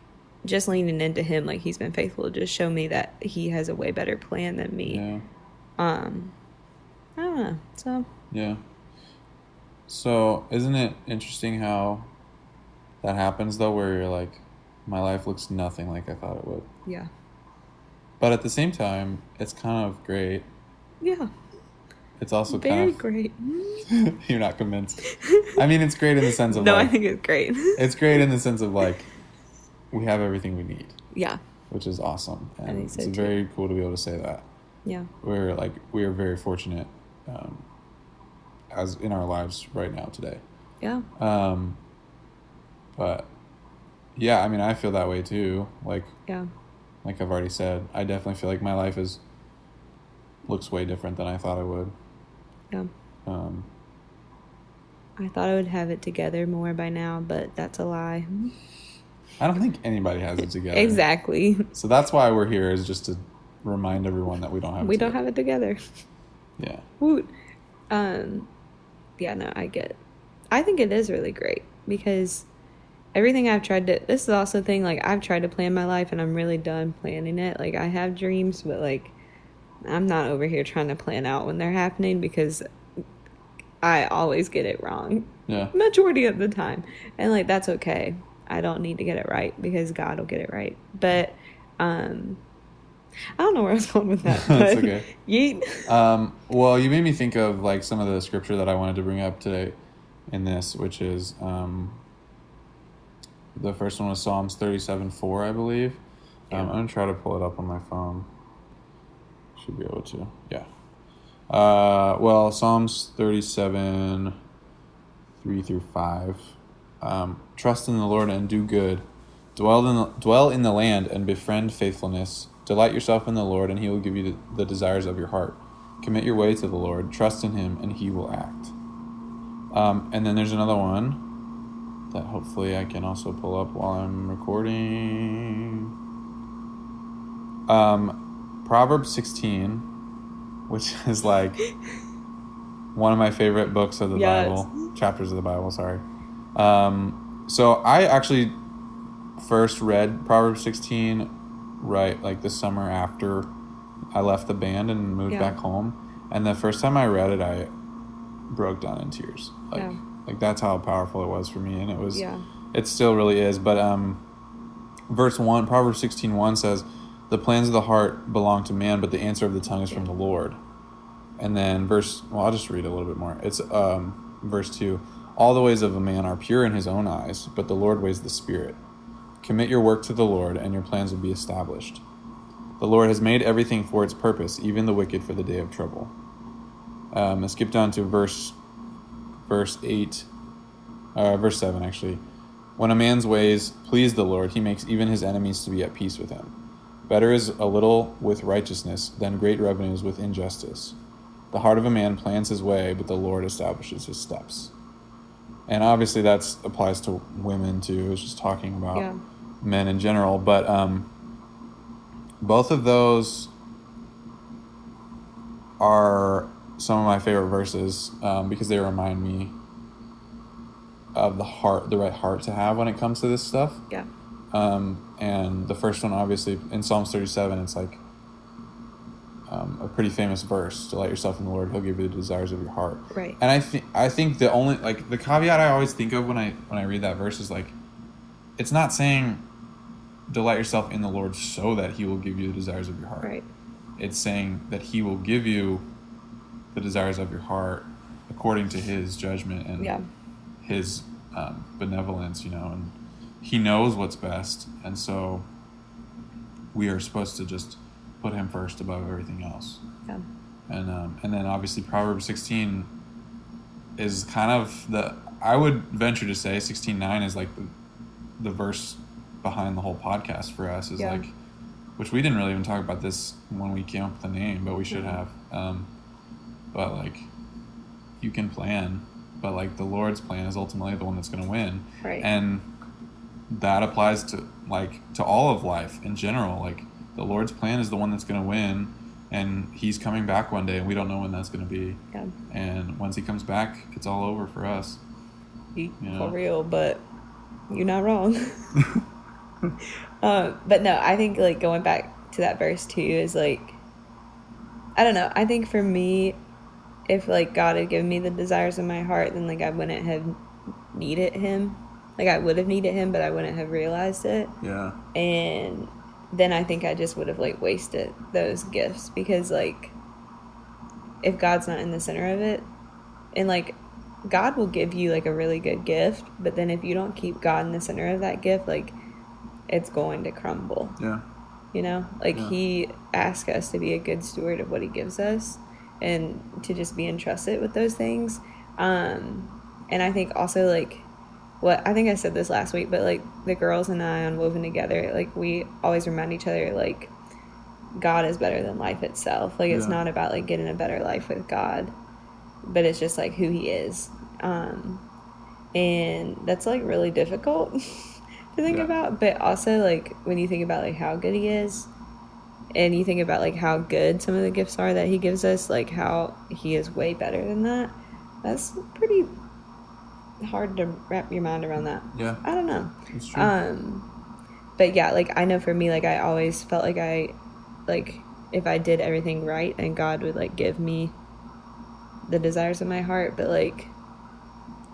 Speaker 2: just leaning into him like he's been faithful to just show me that he has a way better plan than me.
Speaker 3: Yeah.
Speaker 2: Um I don't know. So
Speaker 3: Yeah. So, isn't it interesting how that happens though, where you're like, my life looks nothing like I thought it would.
Speaker 2: yeah.
Speaker 3: But at the same time, it's kind of great.
Speaker 2: Yeah.
Speaker 3: It's also
Speaker 2: Very
Speaker 3: kind of
Speaker 2: great.
Speaker 3: you're not convinced. I mean, it's great in the sense of
Speaker 2: no, I think it's great.
Speaker 3: it's great in the sense of like we have everything we need,
Speaker 2: yeah.
Speaker 3: which is awesome, and
Speaker 2: so,
Speaker 3: it's
Speaker 2: too.
Speaker 3: very cool to be able to say that.
Speaker 2: Yeah.
Speaker 3: We're like we are very fortunate, um, as in our lives right now today.
Speaker 2: Yeah.
Speaker 3: Um, but yeah, I mean, I feel that way too. Like,
Speaker 2: Yeah.
Speaker 3: like I've already said, I definitely feel like my life is looks way different than I thought it would.
Speaker 2: Yeah.
Speaker 3: Um,
Speaker 2: I thought I would have it together more by now, but that's a lie.
Speaker 3: I don't think anybody has it together.
Speaker 2: Exactly.
Speaker 3: So that's why we're here is just to remind everyone that we don't have. It
Speaker 2: We don't
Speaker 3: together.
Speaker 2: have it together.
Speaker 3: Yeah.
Speaker 2: Woot. Um, yeah, no, I get. It. I think it is really great because everything I've tried to. This is also thing like I've tried to plan my life and I'm really done planning it. Like I have dreams, but like I'm not over here trying to plan out when they're happening because I always get it wrong
Speaker 3: Yeah.
Speaker 2: majority of the time, and like that's okay. I don't need to get it right because God will get it right. But um, I don't know where I was going with that.
Speaker 3: That's okay.
Speaker 2: Yeet.
Speaker 3: Um, well, you made me think of like some of the scripture that I wanted to bring up today in this, which is um, the first one was Psalms thirty-seven four, I believe. Um, I'm gonna try to pull it up on my phone. Should be able to, yeah. Uh, well, Psalms thirty-seven, three through five. Um, Trust in the Lord and do good. Dwell in the, dwell in the land and befriend faithfulness. Delight yourself in the Lord, and He will give you the, the desires of your heart. Commit your way to the Lord. Trust in Him, and He will act. Um, and then there's another one that hopefully I can also pull up while I'm recording. Um, Proverbs 16, which is like one of my favorite books of the
Speaker 2: Yes.
Speaker 3: Bible, chapters of the Bible, sorry. Um, so I actually first read Proverbs 16 right like the summer after I left the band and moved
Speaker 2: Yeah.
Speaker 3: back home. And the first time I read it, I broke down in tears. Like,
Speaker 2: Yeah.
Speaker 3: like that's how powerful it was for me. And it was,
Speaker 2: Yeah.
Speaker 3: it still really is. But, um, verse 1, Proverbs 16 1 says, The plans of the heart belong to man, but the answer of the tongue is from the Lord. And then verse, well, I'll just read a little bit more. It's um, verse 2 All the ways of a man are pure in his own eyes, but the Lord weighs the spirit. Commit your work to the Lord, and your plans will be established. The Lord has made everything for its purpose, even the wicked for the day of trouble. Um, I skip down to verse verse eight, uh, verse seven actually. When a man's ways please the Lord, he makes even his enemies to be at peace with him. Better is a little with righteousness than great revenues with injustice. The heart of a man plans his way, but the Lord establishes his steps. And obviously, that applies to women too. I was just talking about
Speaker 2: Yeah.
Speaker 3: men in general, but um, both of those are some of my favorite verses um, because they remind me of the heart, the right heart to have when it comes to this stuff.
Speaker 2: Yeah.
Speaker 3: Um, and the first one, obviously, in Psalms 37, it's like um, a pretty famous verse: "Delight yourself in the Lord; He'll give you the desires of your heart."
Speaker 2: Right.
Speaker 3: And I think I think the only like the caveat I always think of when I when I read that verse is like, it's not saying delight yourself in the Lord so that He will give you the desires of your heart.
Speaker 2: Right.
Speaker 3: It's saying that He will give you the desires of your heart according to His judgment and
Speaker 2: Yeah.
Speaker 3: his um, benevolence, you know, and he knows what's best, and so we are supposed to just put him first above everything else.
Speaker 2: Yeah.
Speaker 3: And um, and then obviously Proverbs sixteen is kind of the I would venture to say sixteen nine is like the, the verse behind the whole podcast for us is
Speaker 2: Yeah.
Speaker 3: like, which we didn't really even talk about this when we came up with the name, but we should
Speaker 2: Mhm.
Speaker 3: have. Um, but like, you can plan, but like the Lord's plan is ultimately the one that's going to win,
Speaker 2: Right.
Speaker 3: and that applies to like to all of life in general. Like the Lord's plan is the one that's going to win, and He's coming back one day, and we don't know when that's going to be.
Speaker 2: yeah.
Speaker 3: And once He comes back, it's all over for us.
Speaker 2: You-
Speaker 3: Yeah.
Speaker 2: For real, but you're not wrong. um, but no, I think like going back to that verse too is like, I don't know. I think for me, if like God had given me the desires of my heart, then like I wouldn't have needed Him. Like I would have needed Him, but I wouldn't have realized it.
Speaker 3: Yeah.
Speaker 2: and then I think I just would have like wasted those gifts because like if God's not in the center of it and like God will give you like a really good gift, but then if you don't keep God in the center of that gift, like it's going to crumble.
Speaker 3: Yeah.
Speaker 2: You know? Like
Speaker 3: Yeah.
Speaker 2: he asks us to be a good steward of what he gives us and to just be entrusted with those things. Um and I think also like what I think I said this last week, but like the girls and I on Woven Together, like we always remind each other like God is better than life itself. Like it's
Speaker 3: Yeah.
Speaker 2: not about like getting a better life with God, but it's just like who he is. Um and that's like really difficult to think
Speaker 3: Yeah.
Speaker 2: about, but also like when you think about like how good he is and you think about like how good some of the gifts are that he gives us, like how he is way better than that. That's pretty hard to wrap your mind around that.
Speaker 3: Yeah.
Speaker 2: I don't know.
Speaker 3: It's true.
Speaker 2: Um, but yeah, like I know for me, like I always felt like I, like if I did everything right, and God would like give me the desires of my heart. But like,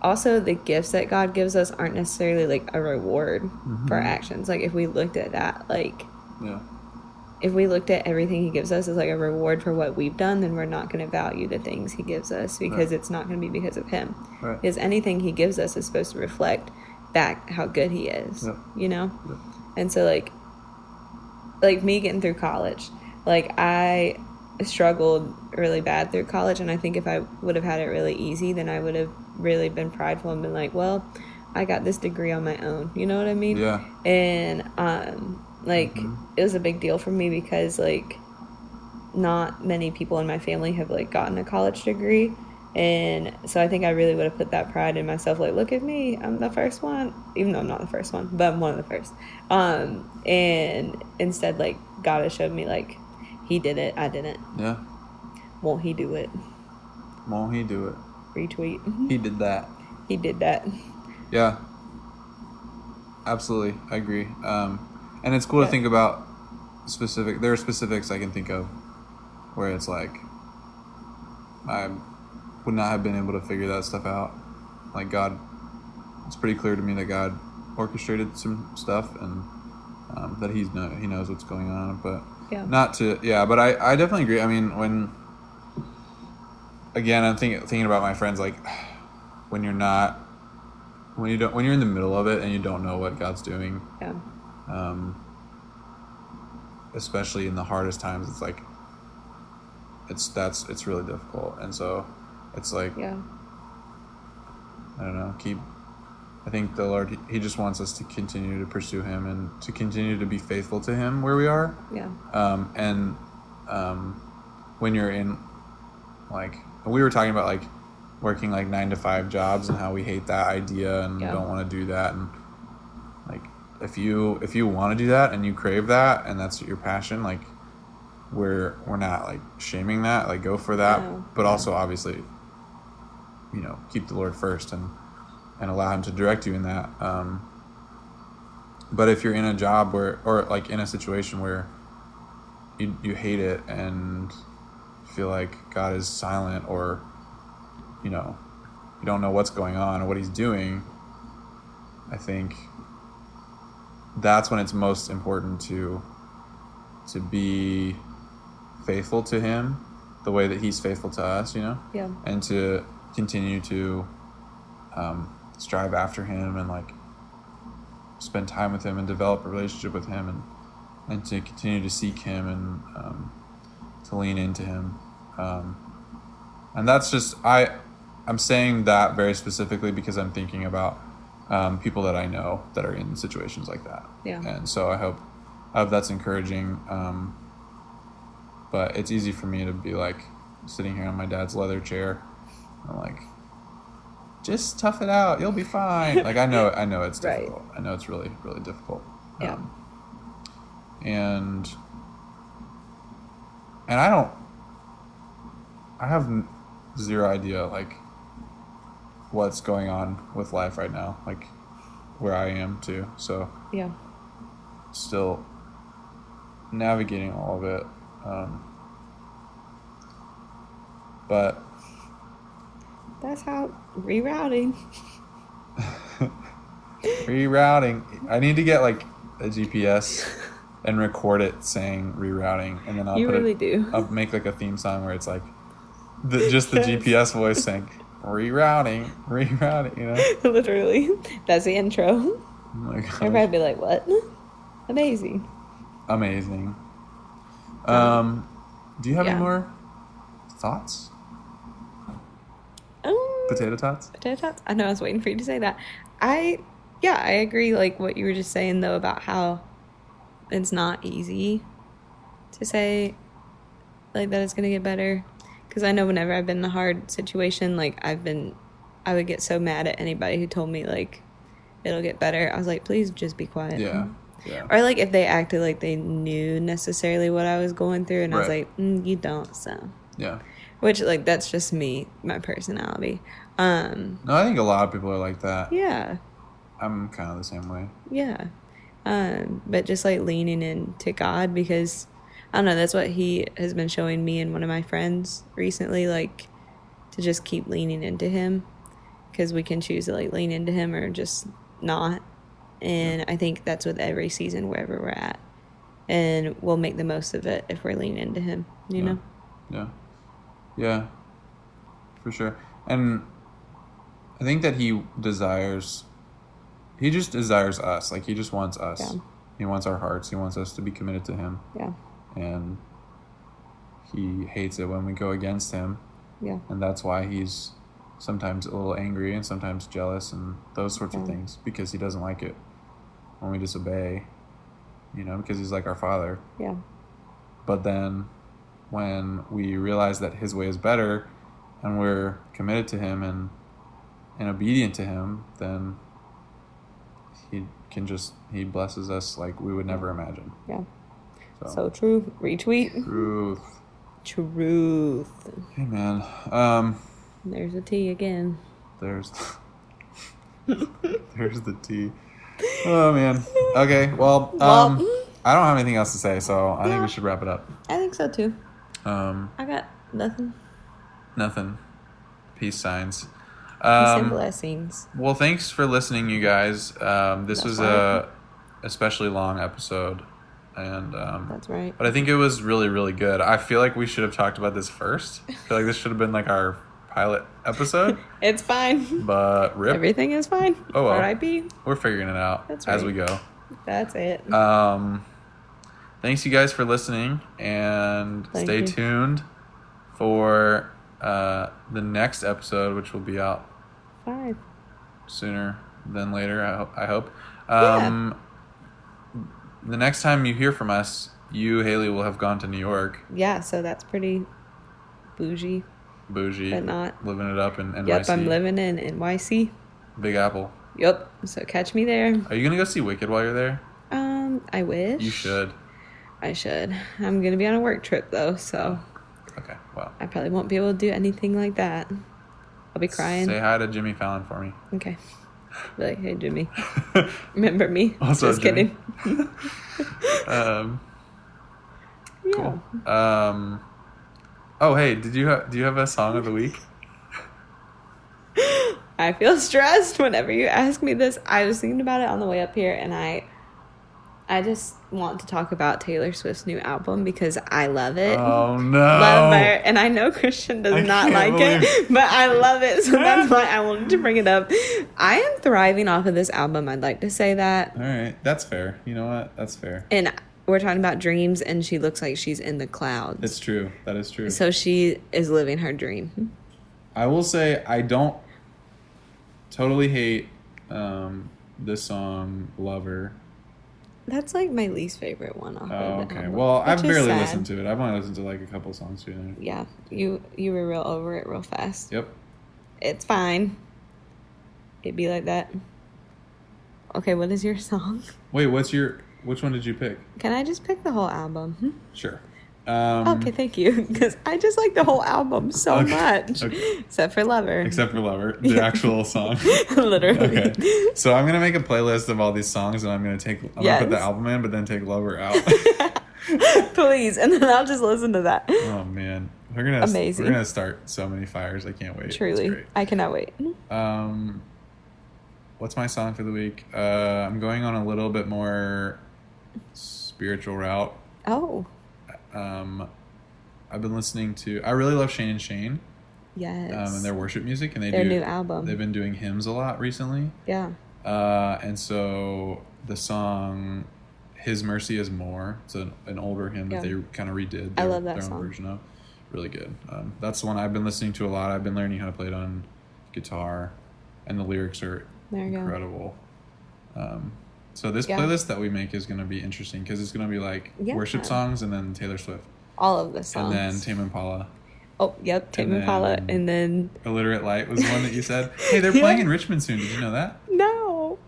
Speaker 2: also the gifts that God gives us aren't necessarily like a reward for our actions. Like if we looked at that, like
Speaker 3: yeah.
Speaker 2: If we looked at everything He gives us as like a reward for what we've done, then we're not going to value the things He gives us because
Speaker 3: Right.
Speaker 2: it's not going to be because of Him
Speaker 3: Right.
Speaker 2: because anything he gives us is supposed to reflect back how good he is
Speaker 3: Yep.
Speaker 2: you know
Speaker 3: Yep.
Speaker 2: and so like like me getting through college like i struggled really bad through college and i think if i would have had it really easy then i would have really been prideful and been like well i got this degree on my own you know what i mean
Speaker 3: Yeah.
Speaker 2: and um like
Speaker 3: Mhm.
Speaker 2: it was a big deal for me because like not many people in my family have like gotten a college degree and so i think i really would have put that pride in myself like look at me i'm the first one even though i'm not the first one but i'm one of the first um and instead like god has showed me like he did it i didn't
Speaker 3: Yeah.
Speaker 2: won't he do it
Speaker 3: Won't he do it?
Speaker 2: retweet
Speaker 3: He did that.
Speaker 2: he did that
Speaker 3: Yeah. Absolutely, I agree. Um, and it's cool
Speaker 2: Yeah.
Speaker 3: to think about specific. There are specifics I can think of where it's like I would not have been able to figure that stuff out. Like God, it's pretty clear to me that God orchestrated some stuff and um, that He's know He knows what's going on. But
Speaker 2: yeah
Speaker 3: not to yeah but i i definitely agree i mean when again i'm thinking thinking about my friends like when you're not when you don't when you're in the middle of it and you don't know what god's doing
Speaker 2: yeah
Speaker 3: um especially in the hardest times it's like it's that's it's really difficult. And so it's like
Speaker 2: yeah.
Speaker 3: I don't know keep i think the lord he- just wants us to continue to pursue him and to continue to be faithful to him where we are.
Speaker 2: Yeah.
Speaker 3: Um, and um, when you're in like we were talking about like working like nine to five jobs and how we hate that idea and
Speaker 2: Yeah.
Speaker 3: don't want to do that and if you if you want to do that and you crave that and that's your passion like we're we're not like shaming that like go for that
Speaker 2: No.
Speaker 3: but also obviously you know keep the lord first and and allow him to direct you in that um but if you're in a job where or like in a situation where you, you hate it and feel like God is silent or you know you don't know what's going on or what he's doing I think that's when it's most important to to be faithful to him the way that he's faithful to us you know?
Speaker 2: Yeah.
Speaker 3: And to continue to um, strive after him and like spend time with him and develop a relationship with him and and to continue to seek him and um, to lean into him. Um, and that's just I I'm saying that very specifically because I'm thinking about um, people that I know that are in situations like that.
Speaker 2: Yeah.
Speaker 3: And so I hope, I hope that's encouraging. Um, but it's easy for me to be like sitting here on my dad's leather chair. I'm like, just tough it out. You'll be fine. like I know, I know it's
Speaker 2: Right.
Speaker 3: difficult. I know it's really, really difficult.
Speaker 2: Yeah.
Speaker 3: Um, and and I don't. I have zero idea like what's going on with life right now, like where I am too. So
Speaker 2: Yeah.
Speaker 3: still navigating all of it. Um, but
Speaker 2: That's how rerouting.
Speaker 3: rerouting, I need to get like a GPS and record it saying rerouting, and then I'll
Speaker 2: You
Speaker 3: put
Speaker 2: really
Speaker 3: it,
Speaker 2: do.
Speaker 3: I'll make like a theme song where it's like the, just the GPS voice saying rerouting, rerouting. You know,
Speaker 2: Literally. That's the intro.
Speaker 3: oh my gosh.
Speaker 2: Everybody be like, what? Amazing.
Speaker 3: amazing. Um, do you have any more thoughts?
Speaker 2: Um,
Speaker 3: Potato tots?
Speaker 2: potato tots. I know I was waiting for you to say that. I, yeah, I agree. Like what you were just saying though about how it's not easy to say like that it's gonna get better. Because I know whenever I've been in a hard situation, like I've been, I would get so mad at anybody who told me like it'll get better. I was like, please just be quiet.
Speaker 3: Yeah, yeah.
Speaker 2: Or like if they acted like they knew necessarily what I was going through, and I was like, mm, you don't. So,
Speaker 3: Yeah.
Speaker 2: which like that's just me, my personality. Um,
Speaker 3: No, I think a lot of people are like that.
Speaker 2: yeah,
Speaker 3: I'm kind of the same way.
Speaker 2: yeah. Um, but just like leaning into God because I don't know, that's what He has been showing me and one of my friends recently, like to just keep leaning into Him because we can choose to like lean into Him or just not. And I think that's with every season wherever we're at. And we'll make the most of it if we're leaning into Him, you
Speaker 3: Yeah.
Speaker 2: know?
Speaker 3: Yeah. Yeah. For sure. And I think that he desires he just desires us. Like he just wants us.
Speaker 2: Yeah.
Speaker 3: He wants our hearts. He wants us to be committed to him.
Speaker 2: Yeah.
Speaker 3: And he hates it when we go against him.
Speaker 2: Yeah.
Speaker 3: And that's why he's sometimes a little angry and sometimes jealous and those sorts of things because he doesn't like it when we disobey. You know, because he's like our father.
Speaker 2: Yeah.
Speaker 3: But then when we realize that his way is better and we're committed to him and and obedient to him, then he can just he blesses us like we would never imagine.
Speaker 2: Yeah.
Speaker 3: So,
Speaker 2: So true. Retweet.
Speaker 3: truth.
Speaker 2: Truth.
Speaker 3: Hey man. Um
Speaker 2: There's a T again.
Speaker 3: there's there's the T. Oh man. Okay, well, um
Speaker 2: Well,
Speaker 3: I don't have anything else to say, so I think we should wrap it up.
Speaker 2: I think so too.
Speaker 3: Um
Speaker 2: I got nothing.
Speaker 3: nothing. Peace signs. Um,
Speaker 2: blessings.
Speaker 3: Well, thanks for listening, you guys. Um, this
Speaker 2: That's
Speaker 3: was a especially long episode, and um,
Speaker 2: That's right.
Speaker 3: but I think it was really, really good. I feel like we should have talked about this first. I feel like this should have been like our pilot episode,
Speaker 2: It's fine.
Speaker 3: but rip,
Speaker 2: Everything is fine.
Speaker 3: Oh, well.
Speaker 2: R.I.P.
Speaker 3: we're figuring it out
Speaker 2: That's
Speaker 3: as we go.
Speaker 2: That's it.
Speaker 3: Um, thanks, you guys, for listening, and
Speaker 2: Thank
Speaker 3: stay
Speaker 2: you.
Speaker 3: tuned for uh, the next episode, which will be out
Speaker 2: Five.
Speaker 3: sooner than later. I, ho- I hope. Um, The next time you hear from us, you Haley will have gone to New York,
Speaker 2: Yeah, so that's pretty bougie.
Speaker 3: bougie,
Speaker 2: But not-
Speaker 3: living it up in NYC.
Speaker 2: Yep, I'm living in NYC.
Speaker 3: Big Apple.
Speaker 2: Yep. So catch me there.
Speaker 3: Are you gonna go see Wicked while you're there?
Speaker 2: Um, I wish.
Speaker 3: You should.
Speaker 2: I should. I'm gonna be on a work trip though, so
Speaker 3: Okay. Well,
Speaker 2: I probably won't be able to do anything like that. I'll be crying.
Speaker 3: Say hi to Jimmy Fallon for me.
Speaker 2: Okay. Like, hey Jimmy, remember me?
Speaker 3: Also,
Speaker 2: Just
Speaker 3: Jimmy.
Speaker 2: kidding.
Speaker 3: um,
Speaker 2: yeah.
Speaker 3: cool. Um, oh, hey, did you ha- do you have a song of the week?
Speaker 2: I feel stressed whenever you ask me this. I was thinking about it on the way up here, and I, I just want to talk about Taylor Swift's new album because I love it.
Speaker 3: Oh no!
Speaker 2: Love her, and I know Christian does
Speaker 3: I
Speaker 2: not like it, but I love it, so that's why I wanted to bring it up. I am thriving off of this album. I'd like to say that,
Speaker 3: All right, that's fair. You know what? That's fair.
Speaker 2: and we're talking about dreams, and she looks like she's in the clouds.
Speaker 3: It's true. That is true.
Speaker 2: so she is living her dream.
Speaker 3: I will say I don't totally hate um, this song "Lover."
Speaker 2: That's like my least favorite one. Off
Speaker 3: Oh,
Speaker 2: of the
Speaker 3: okay.
Speaker 2: album,
Speaker 3: Well, I've barely
Speaker 2: sad.
Speaker 3: listened to it. I've only listened to like a couple songs there.
Speaker 2: Yeah, you you were real over it real fast.
Speaker 3: Yep.
Speaker 2: It's fine. It'd be like that. Okay, what is your song?
Speaker 3: Wait, what's your? Which one did you pick?
Speaker 2: Can I just pick the whole album?
Speaker 3: Sure. Um,
Speaker 2: okay, thank you. Because I just like the whole album so
Speaker 3: Okay,
Speaker 2: much,
Speaker 3: okay.
Speaker 2: except for Lover.
Speaker 3: Except for "Lover," the actual song.
Speaker 2: Literally.
Speaker 3: Okay. So I'm gonna make a playlist of all these songs, and I'm gonna take. I'm gonna put the album in, but then take "Lover" out.
Speaker 2: Please, and then I'll just listen to that.
Speaker 3: oh man, we're gonna
Speaker 2: Amazing.
Speaker 3: We're gonna start so many fires. I can't wait.
Speaker 2: Truly. I cannot wait.
Speaker 3: Um, what's my song for the week? Uh, I'm going on a little bit more spiritual route.
Speaker 2: Oh,
Speaker 3: Um, I've been listening to. I really love Shane and Shane
Speaker 2: yes.
Speaker 3: um, and their worship music, and they
Speaker 2: Their
Speaker 3: do
Speaker 2: new album.
Speaker 3: They've been doing hymns a lot recently,
Speaker 2: yeah.
Speaker 3: uh, and so the song "His Mercy Is More." It's an, an older hymn that they kind of redid.
Speaker 2: I love that
Speaker 3: their
Speaker 2: song.
Speaker 3: own version of. Really good. Um, that's the one I've been listening to a lot. I've been learning how to play it on guitar, and the lyrics are
Speaker 2: There you go.
Speaker 3: incredible. Um, so this
Speaker 2: Yeah.
Speaker 3: playlist that we make is going to be interesting because it's going to be like
Speaker 2: Yeah.
Speaker 3: worship songs and then Taylor Swift
Speaker 2: All of the songs.
Speaker 3: and then Tame Impala.
Speaker 2: oh, yep. Tame
Speaker 3: and
Speaker 2: Impala,
Speaker 3: then-
Speaker 2: and then
Speaker 3: Illiterate Light was one that you said. Hey, they're
Speaker 2: Yeah.
Speaker 3: playing in Richmond soon. Did you know that?
Speaker 2: no.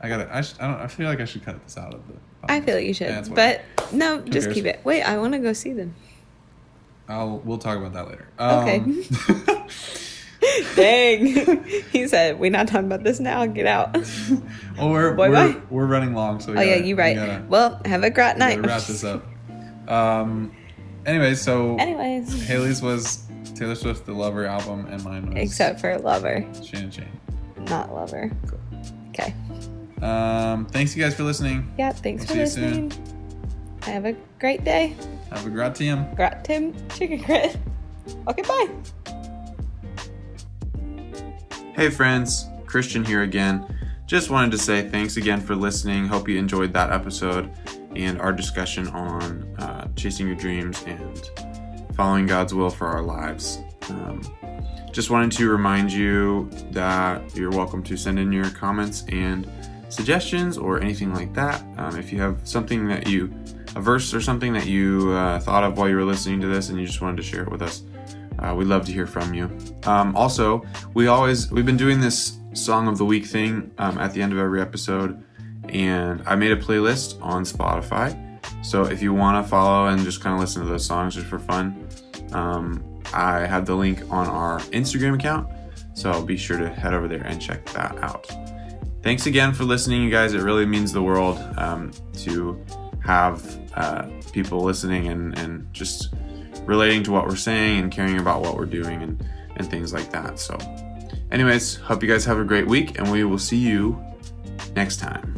Speaker 3: I got it. I, sh- I don't. I feel like I should cut this out of the.
Speaker 2: I feel like you should,
Speaker 3: Yeah,
Speaker 2: but no, just
Speaker 3: cares?
Speaker 2: keep it. Wait, I want to go see them.
Speaker 3: I'll. We'll talk about that later.
Speaker 2: Okay.
Speaker 3: Um,
Speaker 2: Dang, he said, "We're not talking about this now. Get out."
Speaker 3: well, we're
Speaker 2: Boy,
Speaker 3: we're,
Speaker 2: bye.
Speaker 3: we're running long, so we
Speaker 2: oh yeah,
Speaker 3: gotta-
Speaker 2: you're
Speaker 3: we
Speaker 2: right.
Speaker 3: gotta-
Speaker 2: well, have a great night.
Speaker 3: wrap this up. Um. Anyways, so
Speaker 2: Anyways,
Speaker 3: Haley's was Taylor Swift, the Lover album, and mine was
Speaker 2: except for Lover,
Speaker 3: Shane and Shane.
Speaker 2: not Lover. Okay.
Speaker 3: Um, thanks you guys for listening.
Speaker 2: Yeah. Thanks
Speaker 3: We'll
Speaker 2: for
Speaker 3: see you soon.
Speaker 2: listening. Have a great day.
Speaker 3: Have a great team.
Speaker 2: Grat Tim Chicken Grit. Okay, bye.
Speaker 3: Hey friends, Christian here again. Just wanted to say thanks again for listening. Hope you enjoyed that episode and our discussion on uh, chasing your dreams and following God's will for our lives. Um, just wanted to remind you that you're welcome to send in your comments and suggestions or anything like that. Um, if you have something that you, a verse or something that you uh, thought of while you were listening to this and you just wanted to share it with us, uh, we'd love to hear from you. Um, also, we always we've been doing this song of the week thing um, at the end of every episode, and I made a playlist on Spotify. So if you want to follow and just kind of listen to those songs just for fun, um, I have the link on our Instagram account. So be sure to head over there and check that out. Thanks again for listening, you guys. It really means the world um, to have uh, people listening and, and just relating to what we're saying and caring about what we're doing and, and things like that. So, anyways, hope you guys have a great week, and we will see you next time.